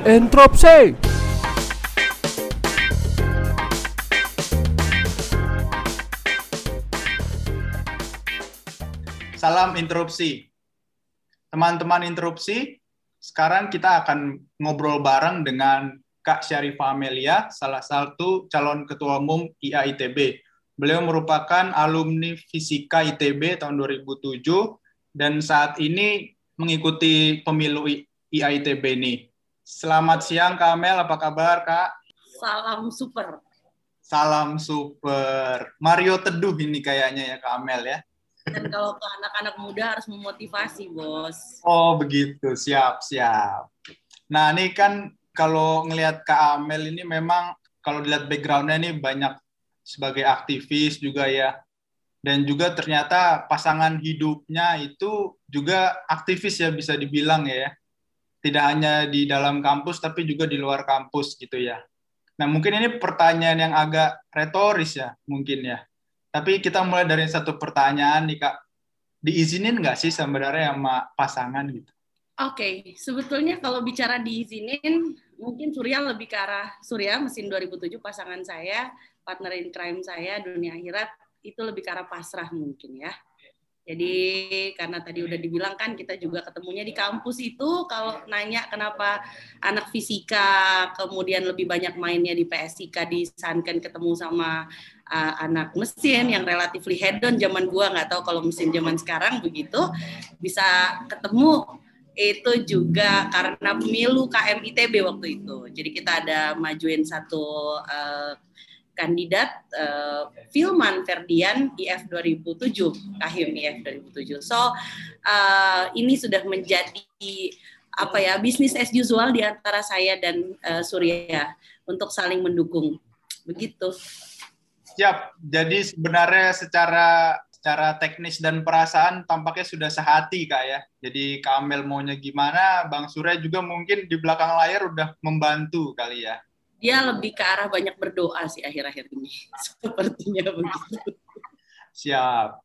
Entropsi. Salam interupsi. Teman-teman interupsi, sekarang kita akan ngobrol bareng dengan Kak Syarifah Amelia, salah satu calon ketua umum IAITB. Beliau merupakan alumni fisika ITB tahun 2007 dan saat ini mengikuti pemilu IAITB ini. Selamat siang Kak Amel, apa kabar Kak? Salam super. Salam super. Mario Teduh ini kayaknya ya Kak Amel ya. Dan kalau ke anak-anak muda harus memotivasi, Bos. Oh, begitu. Siap, siap. Nah, ini kan kalau ngelihat Kak Amel ini memang kalau dilihat background-nya ini banyak sebagai aktivis juga ya. Dan juga ternyata pasangan hidupnya itu juga aktivis ya bisa dibilang ya. Tidak hanya di dalam kampus tapi juga di luar kampus gitu ya. Nah, mungkin ini pertanyaan yang agak retoris ya, mungkin ya tapi kita mulai dari satu pertanyaan nih Kak. Diizinin nggak sih sebenarnya sama pasangan gitu? Oke, okay. sebetulnya kalau bicara diizinin, mungkin Surya lebih ke arah Surya, mesin 2007 pasangan saya, partner in crime saya, dunia akhirat, itu lebih ke arah pasrah mungkin ya. Jadi karena tadi udah dibilang kan kita juga ketemunya di kampus itu kalau nanya kenapa anak fisika kemudian lebih banyak mainnya di PSIK disankan ketemu sama uh, anak mesin yang relatively hedon zaman gua nggak tahu kalau mesin zaman sekarang begitu bisa ketemu itu juga karena pemilu KMITB waktu itu. Jadi kita ada majuin satu uh, kandidat uh, Filman Ferdian IF 2007 Kahim IF 2007 so uh, ini sudah menjadi apa ya bisnis as usual di antara saya dan uh, Surya untuk saling mendukung. Begitu. Siap. Jadi sebenarnya secara secara teknis dan perasaan tampaknya sudah sehati kak ya. Jadi Kamel maunya gimana Bang Surya juga mungkin di belakang layar udah membantu kali ya dia lebih ke arah banyak berdoa sih akhir-akhir ini. Sepertinya begitu. Siap.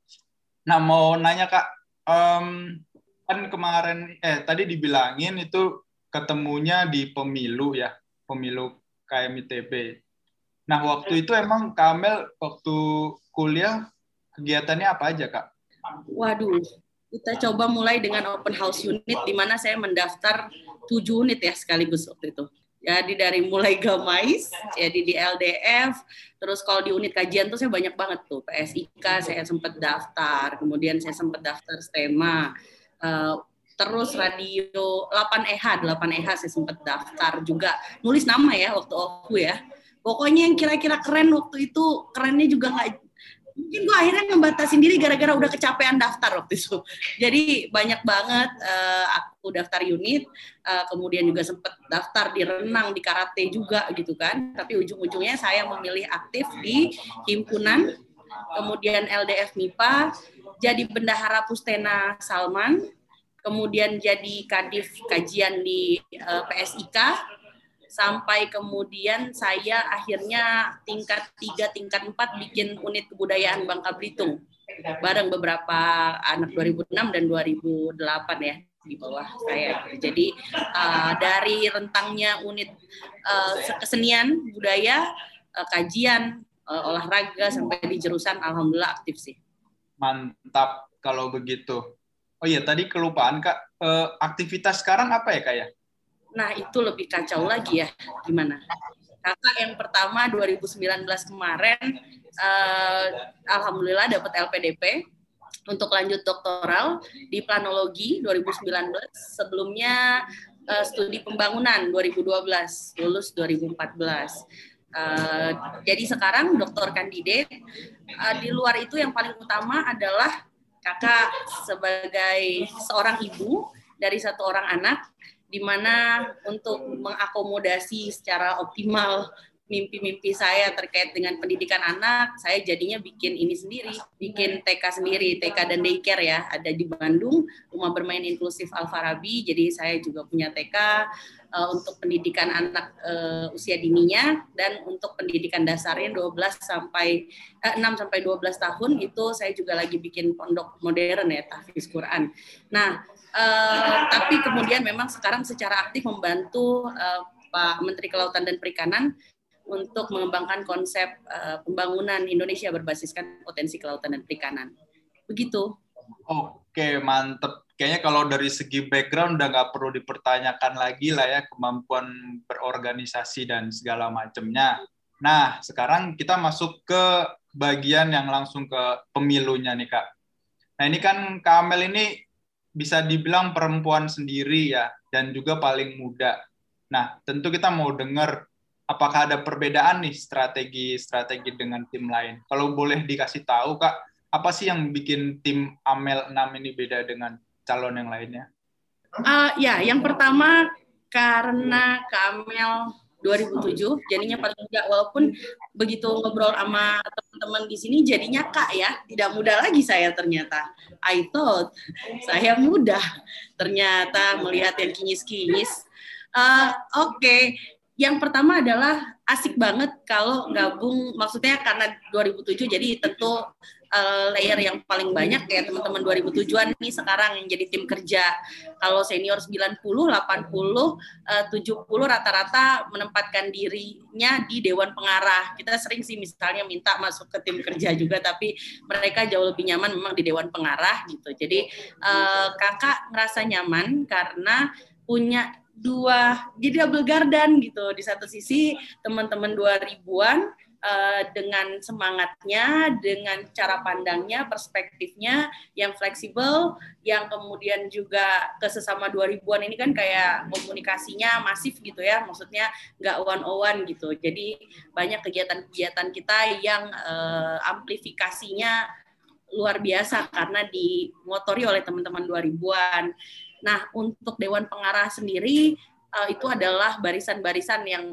Nah mau nanya kak, um, kan kemarin eh tadi dibilangin itu ketemunya di pemilu ya, pemilu KMITB. Nah waktu itu emang Kamel waktu kuliah kegiatannya apa aja kak? Waduh, kita coba mulai dengan open house unit di mana saya mendaftar tujuh unit ya sekaligus waktu itu jadi dari mulai gamais jadi di LDF terus kalau di unit kajian tuh saya banyak banget tuh PSIK saya sempat daftar kemudian saya sempat daftar STEMA uh, terus radio 8EH 8EH saya sempat daftar juga. Nulis nama ya waktu aku ya. Pokoknya yang kira-kira keren waktu itu kerennya juga nggak mungkin gue akhirnya ngebatasin diri gara-gara udah kecapean daftar waktu itu. Jadi banyak banget uh, aku daftar unit, uh, kemudian juga sempet daftar di renang, di karate juga gitu kan. Tapi ujung-ujungnya saya memilih aktif di himpunan, kemudian LDF MIPA, jadi bendahara Pustena Salman, kemudian jadi kadif kajian di uh, eh, PSIK, sampai kemudian saya akhirnya tingkat tiga tingkat empat bikin unit kebudayaan Bangka Belitung bareng beberapa anak 2006 dan 2008 ya di bawah saya. Jadi uh, dari rentangnya unit uh, kesenian budaya, uh, kajian, uh, olahraga sampai di jurusan alhamdulillah aktif sih. Mantap kalau begitu. Oh iya tadi kelupaan Kak, uh, aktivitas sekarang apa ya Kak ya? Nah, itu lebih kacau lagi ya. Gimana? Kakak yang pertama 2019 kemarin, uh, Alhamdulillah dapat LPDP untuk lanjut doktoral di planologi 2019. Sebelumnya uh, studi pembangunan 2012, lulus 2014. Uh, jadi sekarang doktor kandidat. Uh, di luar itu yang paling utama adalah kakak sebagai seorang ibu dari satu orang anak di mana untuk mengakomodasi secara optimal mimpi-mimpi saya terkait dengan pendidikan anak, saya jadinya bikin ini sendiri, bikin TK sendiri, TK dan daycare ya, ada di Bandung, rumah bermain inklusif Al Farabi, jadi saya juga punya TK uh, untuk pendidikan anak uh, usia dininya dan untuk pendidikan dasarnya 12 sampai eh, 6 sampai 12 tahun itu saya juga lagi bikin pondok modern ya tahfiz Quran. Nah, uh, tapi kemudian memang sekarang secara aktif membantu uh, Pak Menteri Kelautan dan Perikanan untuk mengembangkan konsep uh, pembangunan Indonesia berbasiskan potensi kelautan dan perikanan. Begitu. Oke, mantep. Kayaknya kalau dari segi background udah nggak perlu dipertanyakan lagi lah ya kemampuan berorganisasi dan segala macamnya. Nah, sekarang kita masuk ke bagian yang langsung ke pemilunya nih Kak. Nah ini kan Kak Amel ini bisa dibilang perempuan sendiri ya, dan juga paling muda. Nah tentu kita mau dengar apakah ada perbedaan nih strategi-strategi dengan tim lain. Kalau boleh dikasih tahu Kak, apa sih yang bikin tim Amel 6 ini beda dengan calon yang lainnya? Uh, ya, yang pertama karena Kak Amel 2007 jadinya paling muda walaupun begitu ngobrol sama teman-teman di sini jadinya kak ya. Tidak muda lagi saya ternyata. I thought saya muda ternyata melihat yang kinyis-kinyis. Uh, oke. Okay. yang pertama adalah asik banget kalau gabung maksudnya karena 2007 jadi tentu uh, layer yang paling banyak kayak teman-teman 2007-an nih sekarang yang jadi tim kerja. Kalau senior 90, 80, uh, 70 rata-rata menempatkan dirinya di dewan pengarah. Kita sering sih misalnya minta masuk ke tim kerja juga tapi mereka jauh lebih nyaman memang di dewan pengarah gitu. Jadi uh, Kakak ngerasa nyaman karena punya dua jadi double garden gitu di satu sisi teman-teman 2000-an uh, dengan semangatnya, dengan cara pandangnya, perspektifnya yang fleksibel, yang kemudian juga ke sesama 2000-an ini kan kayak komunikasinya masif gitu ya, maksudnya nggak one on one gitu. Jadi banyak kegiatan-kegiatan kita yang uh, amplifikasinya luar biasa karena dimotori oleh teman-teman 2000-an. Nah, untuk Dewan Pengarah sendiri uh, itu adalah barisan-barisan yang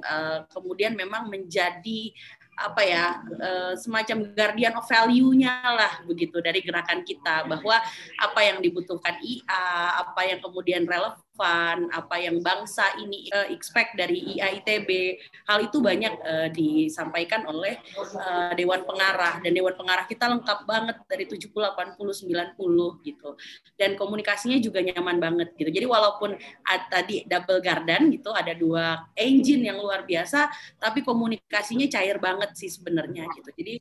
kemudian memang menjadi apa ya uh, semacam guardian of value-nya lah begitu dari gerakan kita bahwa apa yang dibutuhkan IA, apa yang kemudian relevan, apa yang bangsa ini uh, expect dari IAITB, hal itu banyak uh, disampaikan oleh uh, dewan pengarah dan dewan pengarah kita lengkap banget dari 70 80 90 gitu. Dan komunikasinya juga nyaman banget gitu. Jadi walaupun uh, tadi double garden gitu ada dua engine yang luar biasa tapi komunikasinya cair banget sih sebenarnya gitu. Jadi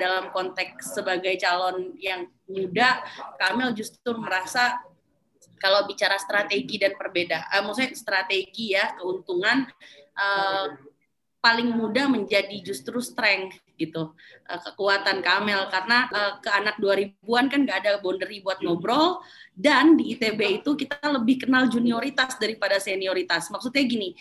dalam konteks sebagai calon yang muda, Kamel justru merasa kalau bicara strategi dan perbedaan, uh, maksudnya strategi ya keuntungan uh, paling mudah menjadi justru strength gitu. Uh, kekuatan Kamel karena uh, ke anak 2000-an kan nggak ada boundary buat ngobrol dan di ITB itu kita lebih kenal junioritas daripada senioritas. Maksudnya gini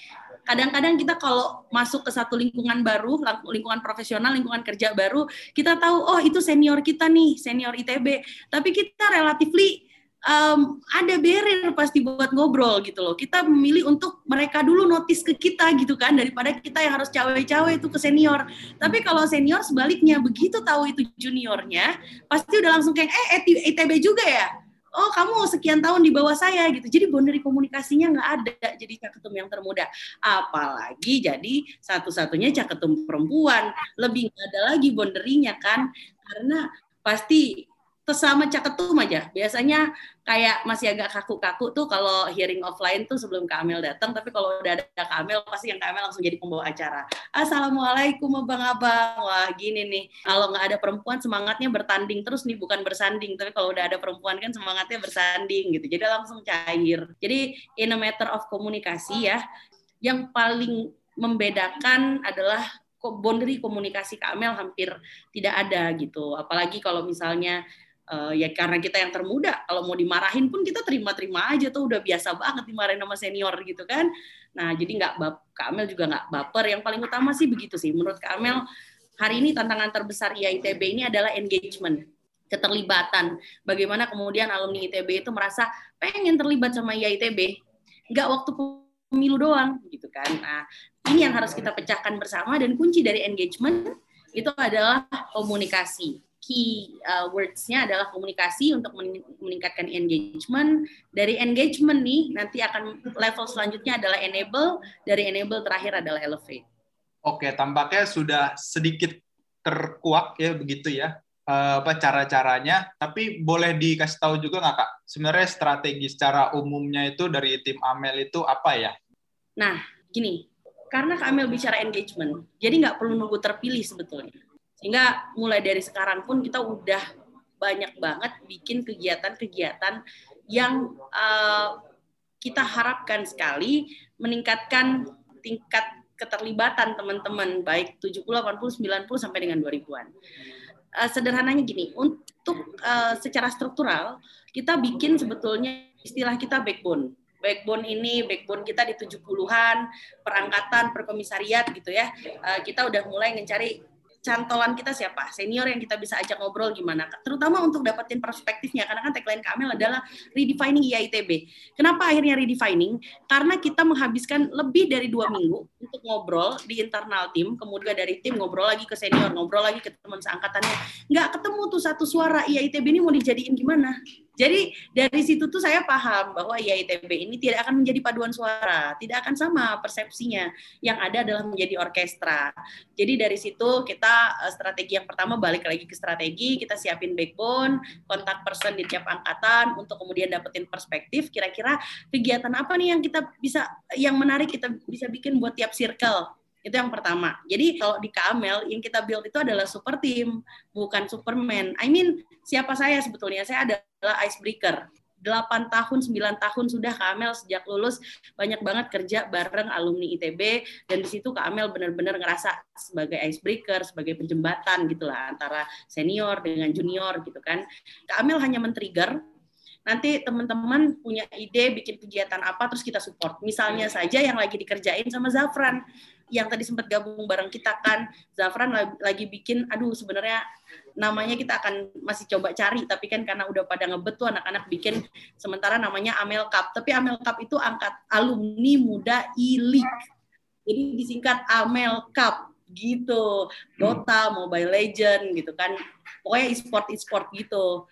kadang-kadang kita kalau masuk ke satu lingkungan baru, lingkungan profesional, lingkungan kerja baru, kita tahu oh itu senior kita nih, senior ITB. Tapi kita relatifly um, ada barrier pasti buat ngobrol gitu loh. Kita memilih untuk mereka dulu notice ke kita gitu kan daripada kita yang harus cawe-cawe itu ke senior. Tapi kalau senior sebaliknya begitu tahu itu juniornya pasti udah langsung kayak eh ITB juga ya oh kamu sekian tahun di bawah saya gitu. Jadi boundary komunikasinya nggak ada jadi caketum yang termuda. Apalagi jadi satu-satunya caketum perempuan. Lebih nggak ada lagi boundary-nya kan. Karena pasti sesama caketum aja. Biasanya kayak masih agak kaku-kaku tuh kalau hearing offline tuh sebelum Kamil datang, tapi kalau udah ada Kamil pasti yang Kamil langsung jadi pembawa acara. Assalamualaikum abang-abang. Wah gini nih, kalau nggak ada perempuan semangatnya bertanding terus nih, bukan bersanding. Tapi kalau udah ada perempuan kan semangatnya bersanding gitu. Jadi langsung cair. Jadi in a matter of komunikasi ya, yang paling membedakan adalah boundary komunikasi Kamel hampir tidak ada gitu. Apalagi kalau misalnya uh, ya karena kita yang termuda kalau mau dimarahin pun kita terima-terima aja tuh udah biasa banget dimarahin sama senior gitu kan. Nah jadi nggak bap Kamel juga nggak baper. Yang paling utama sih begitu sih menurut Kamel hari ini tantangan terbesar IITB ini adalah engagement keterlibatan. Bagaimana kemudian alumni ITB itu merasa pengen terlibat sama IITB nggak waktu pemilu doang gitu kan. Nah ini yang harus kita pecahkan bersama dan kunci dari engagement itu adalah komunikasi key uh, words-nya adalah komunikasi untuk meningkatkan engagement. Dari engagement nih nanti akan level selanjutnya adalah enable, dari enable terakhir adalah elevate. Oke, tampaknya sudah sedikit terkuak ya begitu ya. uh, apa cara-caranya, tapi boleh dikasih tahu juga nggak kak? Sebenarnya strategi secara umumnya itu dari tim Amel itu apa ya? Nah, gini, karena Kak Amel bicara engagement, jadi nggak perlu nunggu terpilih sebetulnya. Sehingga mulai dari sekarang pun kita udah banyak banget bikin kegiatan-kegiatan yang uh, kita harapkan sekali meningkatkan tingkat keterlibatan teman-teman baik 70, 80, 90 sampai dengan 2000-an uh, sederhananya gini, untuk uh, secara struktural kita bikin sebetulnya istilah kita backbone. Backbone ini, backbone kita di 70-an, perangkatan, perkomisariat gitu ya. Kita udah mulai mencari cantolan kita siapa, senior yang kita bisa ajak ngobrol gimana, terutama untuk dapetin perspektifnya, karena kan tagline Kamel adalah redefining IITB. Kenapa akhirnya redefining? Karena kita menghabiskan lebih dari dua minggu untuk ngobrol di internal tim, kemudian dari tim ngobrol lagi ke senior, ngobrol lagi ke teman seangkatannya, nggak ketemu tuh satu suara IITB ini mau dijadiin gimana? Jadi dari situ tuh saya paham bahwa IITB ini tidak akan menjadi paduan suara, tidak akan sama persepsinya. Yang ada adalah menjadi orkestra. Jadi dari situ kita eh, strategi yang pertama balik lagi ke strategi, kita siapin backbone, kontak person di tiap angkatan untuk kemudian dapetin perspektif kira-kira kegiatan apa nih yang kita bisa yang menarik kita bisa bikin buat tiap circle itu yang pertama. Jadi kalau di KML yang kita build itu adalah super team, bukan Superman. I mean, siapa saya sebetulnya? Saya adalah icebreaker. 8 tahun, 9 tahun sudah KML sejak lulus banyak banget kerja bareng alumni ITB dan di situ KML benar-benar ngerasa sebagai icebreaker, sebagai penjembatan gitu lah antara senior dengan junior gitu kan. KML hanya men-trigger nanti teman-teman punya ide bikin kegiatan apa terus kita support. Misalnya saja yang lagi dikerjain sama Zafran yang tadi sempat gabung bareng kita kan Zafran lagi bikin aduh sebenarnya namanya kita akan masih coba cari tapi kan karena udah pada ngebet tuh anak-anak bikin sementara namanya Amel Cup. Tapi Amel Cup itu angkat alumni muda e-league jadi disingkat Amel Cup gitu. Dota Mobile Legend gitu kan. Pokoknya e-sport e-sport gitu.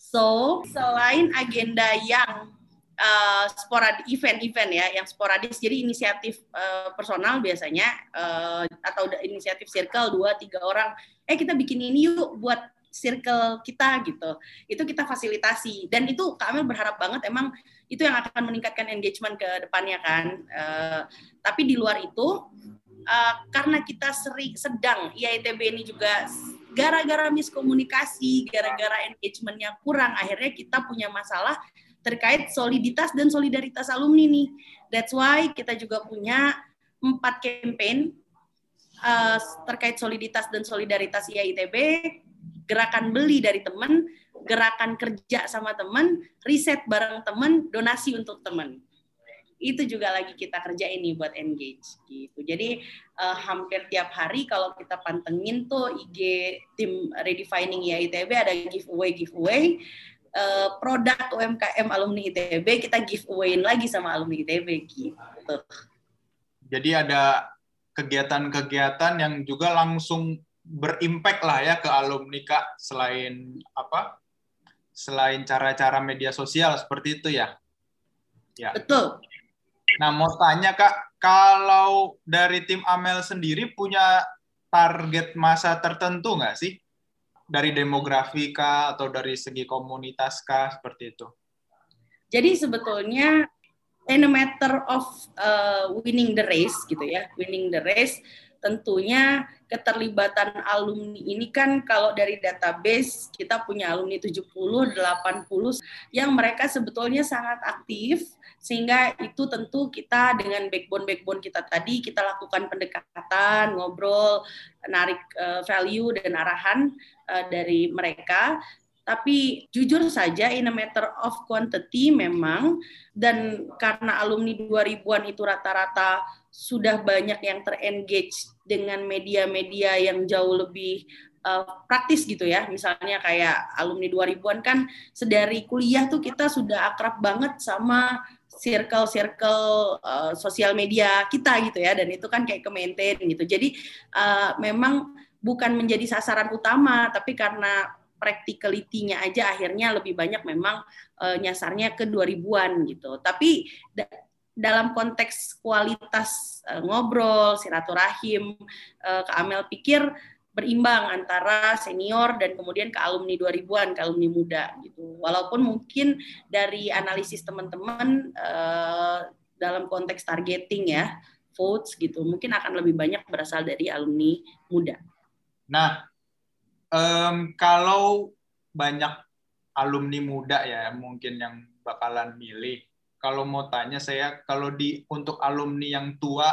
So selain agenda yang uh, sporad event-event ya yang sporadis. Jadi inisiatif uh, personal biasanya uh, atau inisiatif circle dua tiga orang eh kita bikin ini yuk buat circle kita gitu. Itu kita fasilitasi. Dan itu kami berharap banget emang itu yang akan meningkatkan engagement ke depannya kan. Uh, tapi di luar itu uh, karena kita sering sedang IITB ini juga gara-gara miskomunikasi gara-gara engagementnya kurang akhirnya kita punya masalah terkait soliditas dan solidaritas alumni nih. That's why kita juga punya empat campaign uh, terkait soliditas dan solidaritas IAITB, gerakan beli dari teman, gerakan kerja sama teman, riset bareng teman, donasi untuk teman. Itu juga lagi kita kerja ini buat engage gitu. Jadi uh, hampir tiap hari kalau kita pantengin tuh IG tim redefining IAITB ada giveaway giveaway uh, produk UMKM alumni ITB kita giveaway lagi sama alumni ITB gitu. Jadi ada kegiatan-kegiatan yang juga langsung berimpact lah ya ke alumni kak selain apa? Selain cara-cara media sosial seperti itu ya. Ya. Betul. Nah, mau tanya Kak, kalau dari tim Amel sendiri punya target masa tertentu nggak sih? Dari demografi kah atau dari segi komunitas kah seperti itu? Jadi sebetulnya in a matter of uh, winning the race gitu ya, winning the race tentunya keterlibatan alumni ini kan kalau dari database kita punya alumni 70, 80 yang mereka sebetulnya sangat aktif sehingga itu tentu kita dengan backbone-backbone kita tadi kita lakukan pendekatan, ngobrol, narik uh, value dan arahan uh, dari mereka tapi jujur saja in a matter of quantity memang dan karena alumni 2000-an itu rata-rata sudah banyak yang terengage dengan media-media yang jauh lebih uh, praktis gitu ya. Misalnya kayak alumni 2000-an kan sedari kuliah tuh kita sudah akrab banget sama circle-circle uh, sosial media kita gitu ya dan itu kan kayak ke gitu. Jadi uh, memang bukan menjadi sasaran utama tapi karena practicality-nya aja akhirnya lebih banyak memang uh, nyasarnya ke 2000-an gitu. Tapi da dalam konteks kualitas uh, ngobrol, silaturahim, uh, Kak Amel pikir berimbang antara senior dan kemudian ke alumni 2000-an, ke alumni muda gitu. Walaupun mungkin dari analisis teman-teman uh, dalam konteks targeting ya, votes gitu, mungkin akan lebih banyak berasal dari alumni muda. Nah, um, kalau banyak alumni muda ya mungkin yang bakalan milih. Kalau mau tanya saya, kalau di untuk alumni yang tua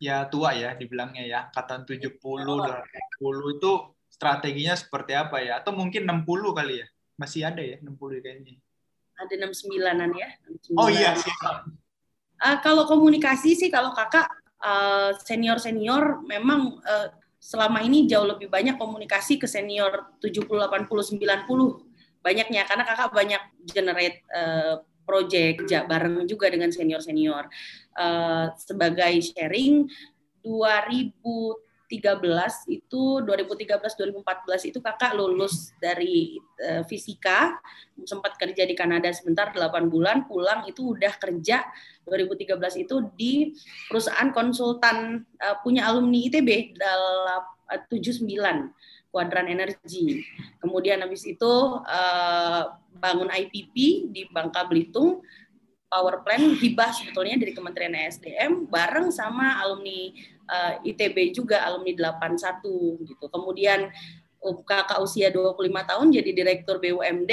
ya tua ya dibilangnya ya. Angkatan 70 80 itu strateginya seperti apa ya? Atau mungkin 60 kali ya? Masih ada ya 60 kayaknya. Ada 69-an ya? 69. oh iya uh, kalau komunikasi sih kalau kakak uh, eh, senior senior memang uh, selama ini jauh lebih banyak komunikasi ke senior 70 80 90 banyaknya. Karena kakak banyak generate uh, project bareng juga dengan senior senior uh, sebagai sharing 2013 itu 2013 2014 itu kakak lulus dari uh, fisika sempat kerja di Kanada sebentar 8 bulan pulang itu udah kerja. 2013 itu di perusahaan konsultan uh, punya alumni ITB dalam uh, 79 kuadran energi. Kemudian habis itu uh, bangun IPP di Bangka Belitung, power plant hibah sebetulnya dari Kementerian ESDM bareng sama alumni uh, eh, ITB juga alumni 81 gitu. Kemudian uh, kakak usia 25 tahun jadi direktur BUMD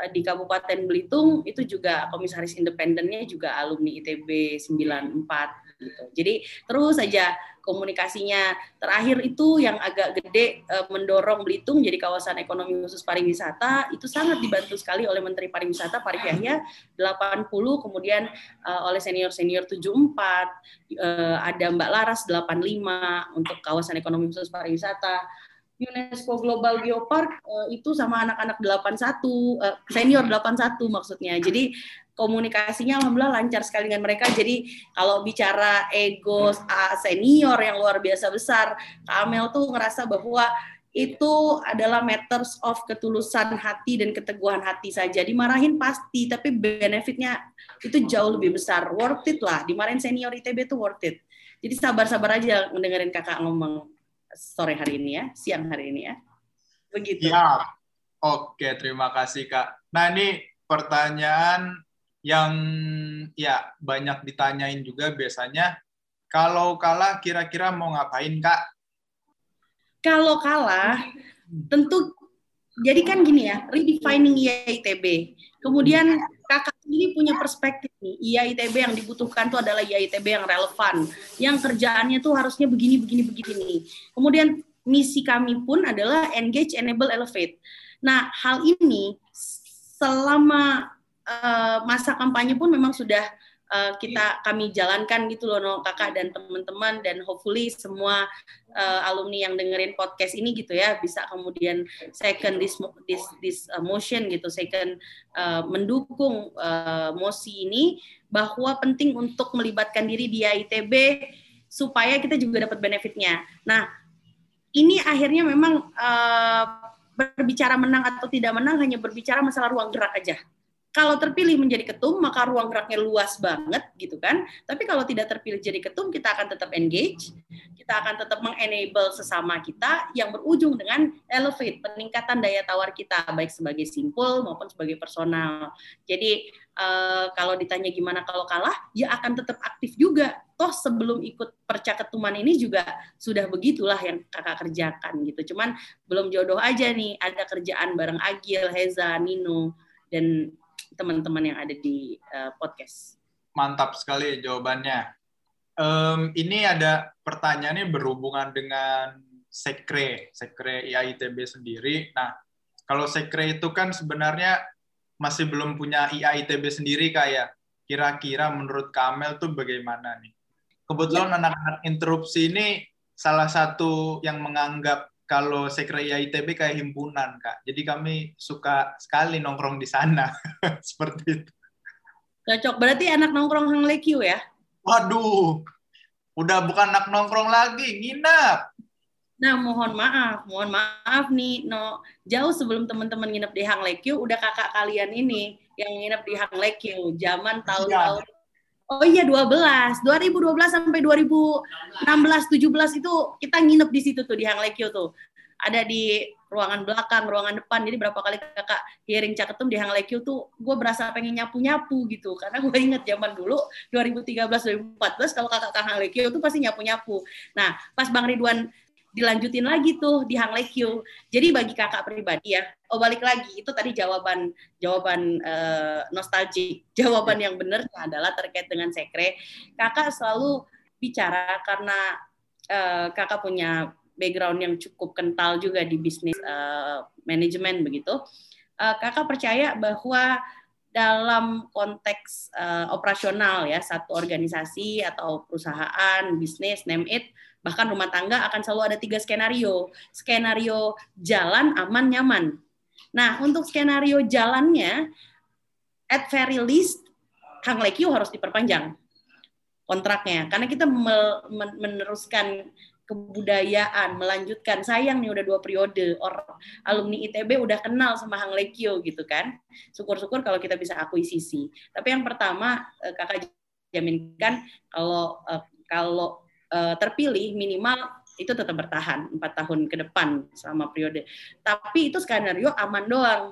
uh, di Kabupaten Belitung itu juga komisaris independennya juga alumni ITB 94 gitu. Jadi terus saja komunikasinya. Terakhir itu yang agak gede e, mendorong Belitung jadi kawasan ekonomi khusus pariwisata itu sangat dibantu sekali oleh Menteri Pariwisata Parik Yahya 80 kemudian e, oleh senior-senior 74 e, ada Mbak Laras 85 untuk kawasan ekonomi khusus pariwisata. UNESCO Global Geopark itu sama anak-anak 81 uh, senior 81 maksudnya. Jadi komunikasinya alhamdulillah lancar sekali dengan mereka. Jadi kalau bicara ego senior yang luar biasa besar, Kamel tuh ngerasa bahwa itu adalah matters of ketulusan hati dan keteguhan hati saja. Dimarahin pasti, tapi benefitnya itu jauh lebih besar. Worth it lah. Dimarahin senior ITB itu worth it. Jadi sabar-sabar aja mendengarin kakak ngomong sore hari ini ya, siang hari ini ya. Begitu. Ya. Oke, terima kasih Kak. Nah ini pertanyaan yang ya banyak ditanyain juga biasanya kalau kalah kira-kira mau ngapain kak? Kalau kalah tentu jadi kan gini ya redefining IITB. Kemudian kakak ini punya perspektif nih IITB yang dibutuhkan itu adalah IITB yang relevan, yang kerjaannya tuh harusnya begini begini begini nih. Kemudian misi kami pun adalah engage, enable, elevate. Nah hal ini selama uh, masa kampanye pun memang sudah uh, kita kami jalankan gitu loh no, kakak dan teman-teman. Dan hopefully semua uh, alumni yang dengerin podcast ini gitu ya bisa kemudian second this this this motion gitu second uh, mendukung uh, mosi ini bahwa penting untuk melibatkan diri di ITB supaya kita juga dapat benefitnya. Nah ini akhirnya memang uh, berbicara menang atau tidak menang hanya berbicara masalah ruang gerak aja kalau terpilih menjadi ketum maka ruang geraknya luas banget gitu kan. Tapi kalau tidak terpilih jadi ketum kita akan tetap engage kita akan tetap mengenable sesama kita yang berujung dengan elevate peningkatan daya tawar kita baik sebagai simpul maupun sebagai personal. Jadi uh, kalau ditanya gimana kalau kalah ya akan tetap aktif juga. Toh sebelum ikut perca ketuman ini juga sudah begitulah yang kakak kerjakan gitu. Cuman belum jodoh aja nih ada kerjaan bareng Agil Heza Nino dan teman-teman yang ada di uh, podcast. Mantap sekali jawabannya. Um, ini ada pertanyaannya berhubungan dengan sekre, sekre IAITB sendiri. Nah, kalau sekre itu kan sebenarnya masih belum punya IAITB sendiri kayak kira-kira menurut Kamel tuh bagaimana nih? Kebetulan ya. anak-anak interupsi ini salah satu yang menganggap kalau Sekre ITB kayak himpunan, Kak. Jadi kami suka sekali nongkrong di sana. Seperti itu. Cocok. Berarti anak nongkrong Hang Lekyu ya? Waduh. Udah bukan anak nongkrong lagi, nginap. Nah, mohon maaf, mohon maaf nih, no jauh sebelum teman-teman nginep di Hang Lekyu, udah kakak kalian ini yang nginep di Hang Lekyu, zaman tahun-tahun Oh iya 12. 2012 sampai 2016 17 itu kita nginep di situ tuh di Hang Lekyo tuh. Ada di ruangan belakang, ruangan depan. Jadi berapa kali kakak hearing caketum di Hang Lekyo tuh gue berasa pengen nyapu-nyapu gitu. Karena gue inget zaman dulu 2013 2014 kalau kakak ke Hang Lekyo tuh pasti nyapu-nyapu. Nah, pas Bang Ridwan dilanjutin lagi tuh di Hang Lekyo. Jadi bagi kakak pribadi ya, oh balik lagi itu tadi jawaban jawaban uh, nostalgia. Jawaban yang benar adalah terkait dengan sekre. Kakak selalu bicara karena uh, kakak punya background yang cukup kental juga di bisnis uh, manajemen begitu. Uh, kakak percaya bahwa dalam konteks uh, operasional ya satu organisasi atau perusahaan bisnis name it bahkan rumah tangga akan selalu ada tiga skenario. Skenario jalan, aman, nyaman. Nah, untuk skenario jalannya, at very least, Hang Lekyu harus diperpanjang kontraknya. Karena kita meneruskan kebudayaan, melanjutkan. Sayang nih udah dua periode, orang alumni ITB udah kenal sama Hang Lekyo gitu kan. Syukur-syukur kalau kita bisa akuisisi. Tapi yang pertama, eh, kakak jaminkan kalau eh, kalau uh, terpilih minimal itu tetap bertahan empat tahun ke depan selama periode. Tapi itu skenario aman doang.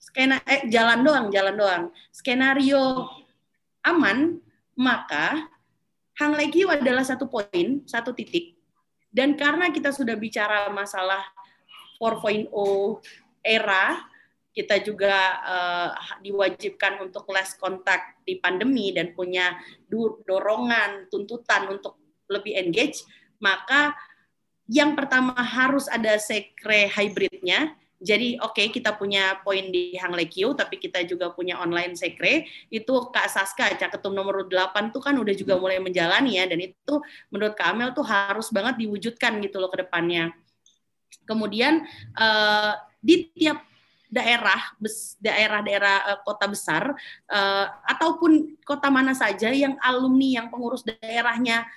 Skena eh, jalan doang, jalan doang. Skenario aman, maka Hang Legio adalah satu poin, satu titik. Dan karena kita sudah bicara masalah 4.0 era, kita juga uh, diwajibkan untuk less kontak di pandemi dan punya dorongan, tuntutan untuk lebih engage, maka yang pertama harus ada sekre hybridnya. Jadi oke okay, kita punya poin di Hang Lekyo, tapi kita juga punya online sekre. Itu Kak Saska, caketum nomor 8 tuh kan udah juga mulai menjalani ya, dan itu menurut Kak Amel tuh harus banget diwujudkan gitu loh ke depannya. Kemudian uh, di tiap daerah daerah-daerah uh, kota besar uh, ataupun kota mana saja yang alumni yang pengurus daerahnya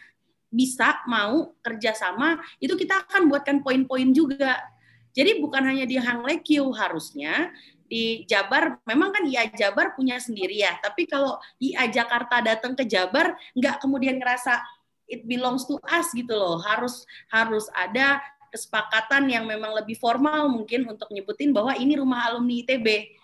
bisa mau kerjasama itu kita akan buatkan poin-poin juga. Jadi bukan hanya di Hang Lekyu harusnya di Jabar memang kan IA Jabar punya sendiri ya. Tapi kalau IA Jakarta datang ke Jabar nggak kemudian ngerasa it belongs to us gitu loh. Harus harus ada kesepakatan yang memang lebih formal mungkin untuk nyebutin bahwa ini rumah alumni ITB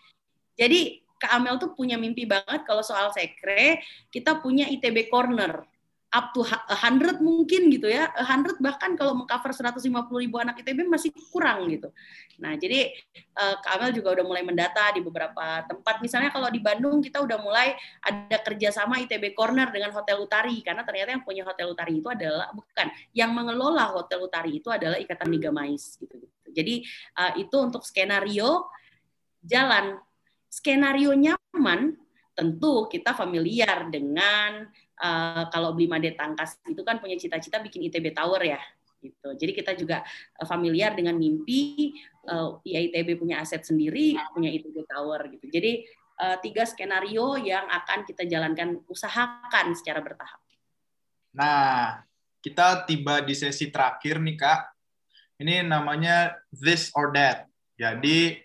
jadi Kak Amel tuh punya mimpi banget kalau soal sekre kita punya ITB Corner up to 100 mungkin gitu ya. 100 bahkan kalau mengcover 150 ribu anak ITB masih kurang gitu. Nah, jadi uh, Kak Amel juga udah mulai mendata di beberapa tempat. Misalnya kalau di Bandung kita udah mulai ada kerjasama ITB Corner dengan Hotel Utari. Karena ternyata yang punya Hotel Utari itu adalah, bukan, yang mengelola Hotel Utari itu adalah Ikatan Liga Mais. Gitu, gitu. Jadi uh, itu untuk skenario jalan. Skenario nyaman tentu kita familiar dengan uh, kalau beli Made Tangkas itu kan punya cita-cita bikin ITB Tower ya gitu. Jadi kita juga uh, familiar dengan mimpi uh, ITB punya aset sendiri, punya ITB Tower gitu. Jadi uh, tiga skenario yang akan kita jalankan usahakan secara bertahap. Nah, kita tiba di sesi terakhir nih Kak. Ini namanya this or that. Jadi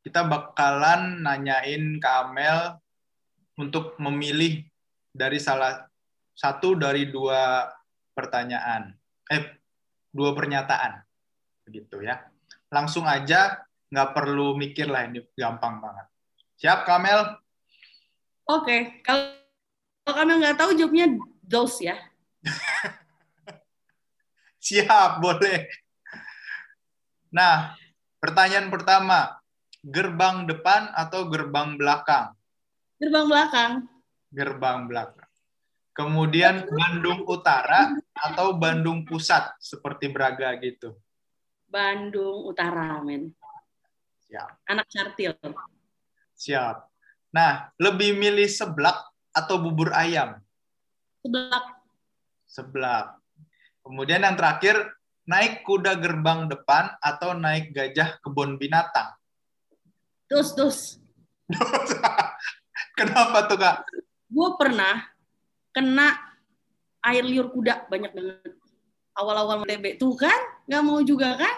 kita bakalan nanyain Kak Amel untuk memilih dari salah satu dari dua pertanyaan, eh dua pernyataan, begitu ya. Langsung aja, nggak perlu mikir lah ini gampang banget. Siap, Kamel? Oke, kalau Kamel nggak tahu jawabnya dos ya. Siap, boleh. Nah, pertanyaan pertama, gerbang depan atau gerbang belakang? Gerbang belakang gerbang belakang. Kemudian Bandung Utara atau Bandung Pusat seperti Braga gitu. Bandung Utara, men. Siap. Anak cartil. Siap. Nah, lebih milih seblak atau bubur ayam? Seblak. Seblak. Kemudian yang terakhir, naik kuda gerbang depan atau naik gajah kebun binatang? Dos, dos. Kenapa tuh, Kak? Gue pernah kena air liur kuda banyak banget awal-awal TB tuh kan nggak mau juga kan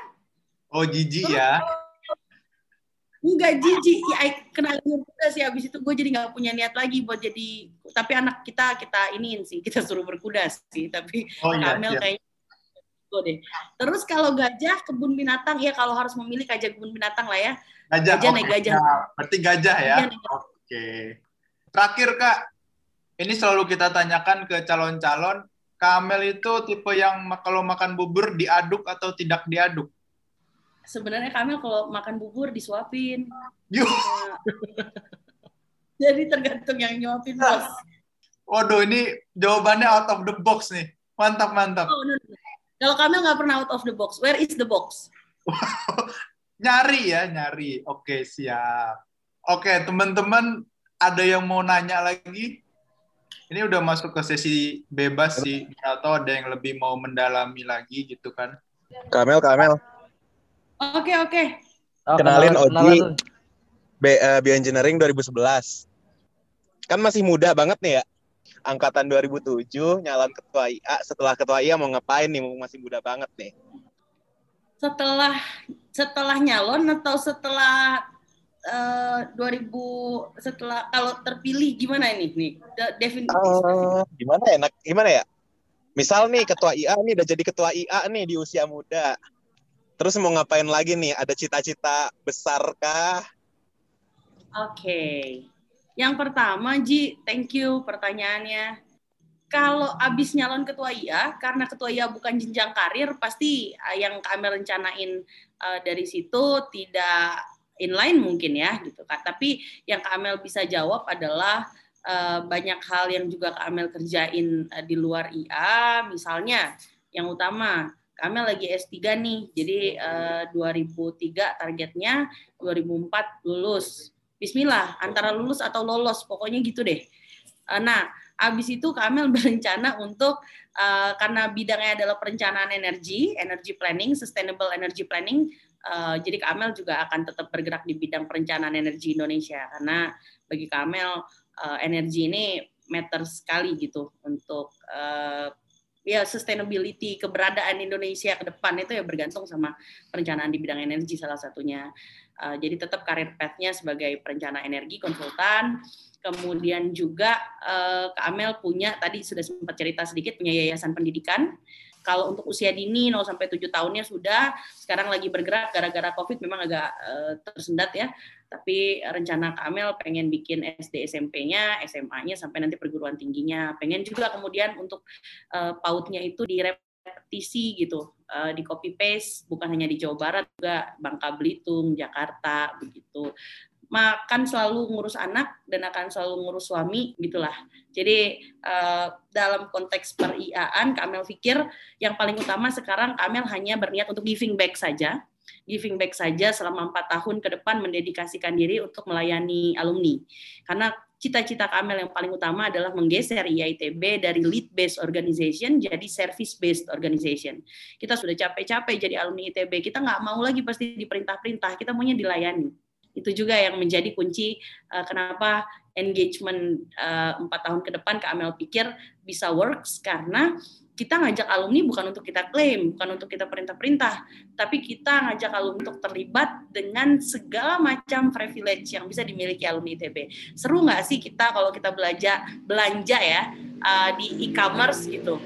oh jijik ya Enggak jijik, ya kena liur kuda sih habis itu gue jadi nggak punya niat lagi buat jadi tapi anak kita kita iniin sih kita suruh berkuda sih tapi oh, iya, Kamel iya. kayaknya gue deh. Terus kalau gajah kebun binatang ya kalau harus memilih gajah kebun binatang lah ya. Gajah, gajah naik gajah. Berarti gajah ya. Oke. Terakhir kak, ini selalu kita tanyakan ke calon-calon. Kamel itu tipe yang kalau makan bubur diaduk atau tidak diaduk? sebenarnya Kamil kalau makan bubur disuapin. Yuh. Jadi tergantung yang nyuapin bos. Waduh, ini jawabannya out of the box nih. Mantap, mantap. Oh, no, no. Kalau Kamil nggak pernah out of the box, where is the box? nyari ya, nyari. Oke, siap. Oke, teman-teman, ada yang mau nanya lagi? Ini udah masuk ke sesi bebas sih, atau ada yang lebih mau mendalami lagi gitu kan? Kamel, Kamel. Oke, oke. Oh, kenalin Oji. B, uh, Bioengineering 2011. Kan masih muda banget nih ya. Angkatan 2007, nyalon ketua IA. Setelah ketua IA mau ngapain nih? Masih muda banget nih. Setelah setelah nyalon atau setelah uh, eh, 2000 setelah kalau terpilih gimana ini nih? Definisi. Uh, gimana ya? Gimana ya? Misal nih ketua IA nih udah jadi ketua IA nih di usia muda Terus mau ngapain lagi nih? Ada cita-cita besar kah? Oke. Okay. Yang pertama, Ji, thank you pertanyaannya. Kalau abis nyalon ketua IA, karena ketua IA bukan jenjang karir, pasti eh, yang kami rencanain uh, dari situ tidak inline mungkin ya, gitu kan. Tapi yang Kamel bisa jawab adalah uh, banyak hal yang juga Kamel kerjain uh, di luar IA, misalnya yang utama kami lagi S3 nih, jadi uh, eh, 2003 targetnya, 2004 lulus. Bismillah, antara lulus atau lolos, pokoknya gitu deh. Uh, nah, habis itu Kamel berencana untuk uh, karena bidangnya adalah perencanaan energi, energy planning, sustainable energy planning. Uh, jadi Kamel juga akan tetap bergerak di bidang perencanaan energi Indonesia karena bagi Kamel uh, energi ini matter sekali gitu untuk uh, ya sustainability keberadaan Indonesia ke depan itu ya bergantung sama perencanaan di bidang energi salah satunya. Uh, jadi tetap karir path-nya sebagai perencana energi konsultan. Kemudian juga uh, Kak punya tadi sudah sempat cerita sedikit punya yayasan pendidikan kalau untuk usia dini 0 sampai 7 tahunnya sudah, sekarang lagi bergerak gara-gara Covid memang agak uh, tersendat ya. Tapi rencana Kamel pengen bikin SD SMP-nya, SMA-nya sampai nanti perguruan tingginya. Pengen juga kemudian untuk uh, pautnya itu direpetisi gitu, uh, di copy paste bukan hanya di Jawa Barat juga Bangka Belitung, Jakarta begitu makan selalu ngurus anak dan akan selalu ngurus suami gitulah. Jadi uh, dalam konteks periaan Kamel pikir yang paling utama sekarang Kamel hanya berniat untuk giving back saja. Giving back saja selama empat tahun ke depan mendedikasikan diri untuk melayani alumni. Karena cita-cita Kamel yang paling utama adalah menggeser IITB dari lead based organization jadi service based organization. Kita sudah capek-capek jadi alumni ITB, kita nggak mau lagi pasti diperintah-perintah, kita maunya dilayani itu juga yang menjadi kunci uh, kenapa engagement eh, empat uh, tahun ke depan Kak Amel pikir bisa works karena kita ngajak alumni bukan untuk kita klaim, bukan untuk kita perintah-perintah, tapi kita ngajak alumni untuk terlibat dengan segala macam privilege yang bisa dimiliki alumni ITB. Seru nggak sih kita kalau kita belajar belanja ya uh, di e-commerce gitu?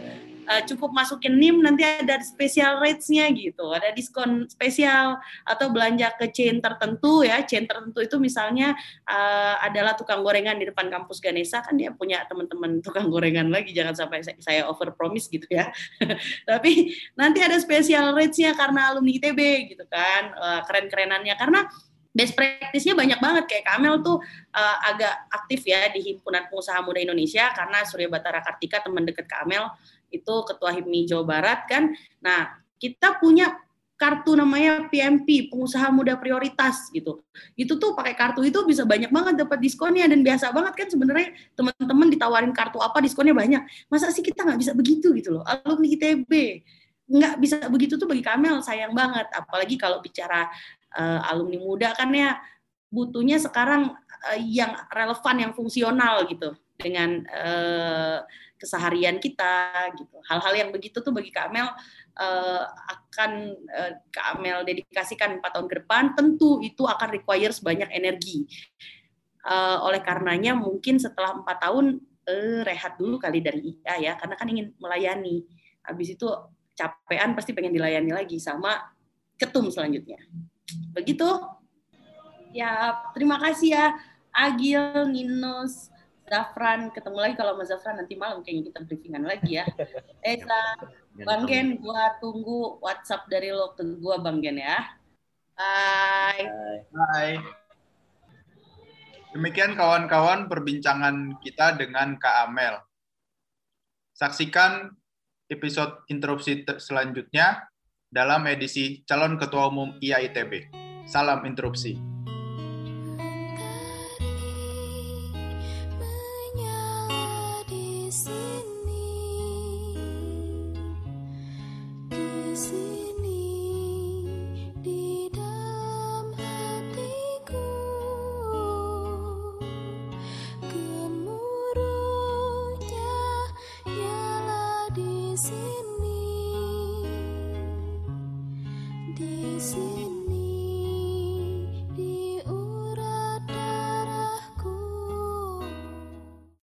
Uh, cukup masukin NIM nanti ada special rates-nya gitu, ada diskon spesial atau belanja ke chain tertentu ya, chain tertentu itu misalnya uh, adalah tukang gorengan di depan kampus Ganesa. Kan dia punya teman-teman tukang gorengan lagi, jangan sampai saya over promise gitu ya. Tapi nanti ada special rates-nya karena alumni ITB gitu kan, uh, keren-kerenannya. Karena best practice-nya banyak banget. Kayak Kamel tuh uh, agak aktif ya di himpunan pengusaha muda Indonesia. Karena Surya Batara Kartika teman dekat Kamel itu ketua HIPMI Jawa Barat kan. Nah, kita punya kartu namanya PMP, pengusaha muda prioritas gitu. Itu tuh pakai kartu itu bisa banyak banget dapat diskonnya dan biasa banget kan sebenarnya teman-teman ditawarin kartu apa diskonnya banyak. Masa sih kita nggak bisa begitu gitu loh. Alumni ITB nggak bisa begitu tuh bagi Kamel sayang banget. Apalagi kalau bicara uh, alumni muda kan ya butuhnya sekarang uh, yang relevan, yang fungsional gitu dengan uh, keseharian kita gitu. Hal-hal yang begitu tuh bagi Kak Amel uh, akan uh, Kak Amel dedikasikan empat tahun ke depan, tentu itu akan requires banyak energi. Uh, oleh karenanya mungkin setelah empat tahun uh, rehat dulu kali dari IA ya, karena kan ingin melayani. Habis itu capean pasti pengen dilayani lagi sama ketum selanjutnya. Begitu. Ya, terima kasih ya Agil, Ninus, Zafran ketemu lagi kalau Mas Zafran nanti malam kayaknya kita briefingan lagi ya. Esa, Bang Gen, gua tunggu WhatsApp dari lo ke gua Bang Gen ya. Bye. Bye. Demikian kawan-kawan perbincangan kita dengan Kak Amel. Saksikan episode interupsi selanjutnya dalam edisi calon ketua umum IAITB. Salam interupsi.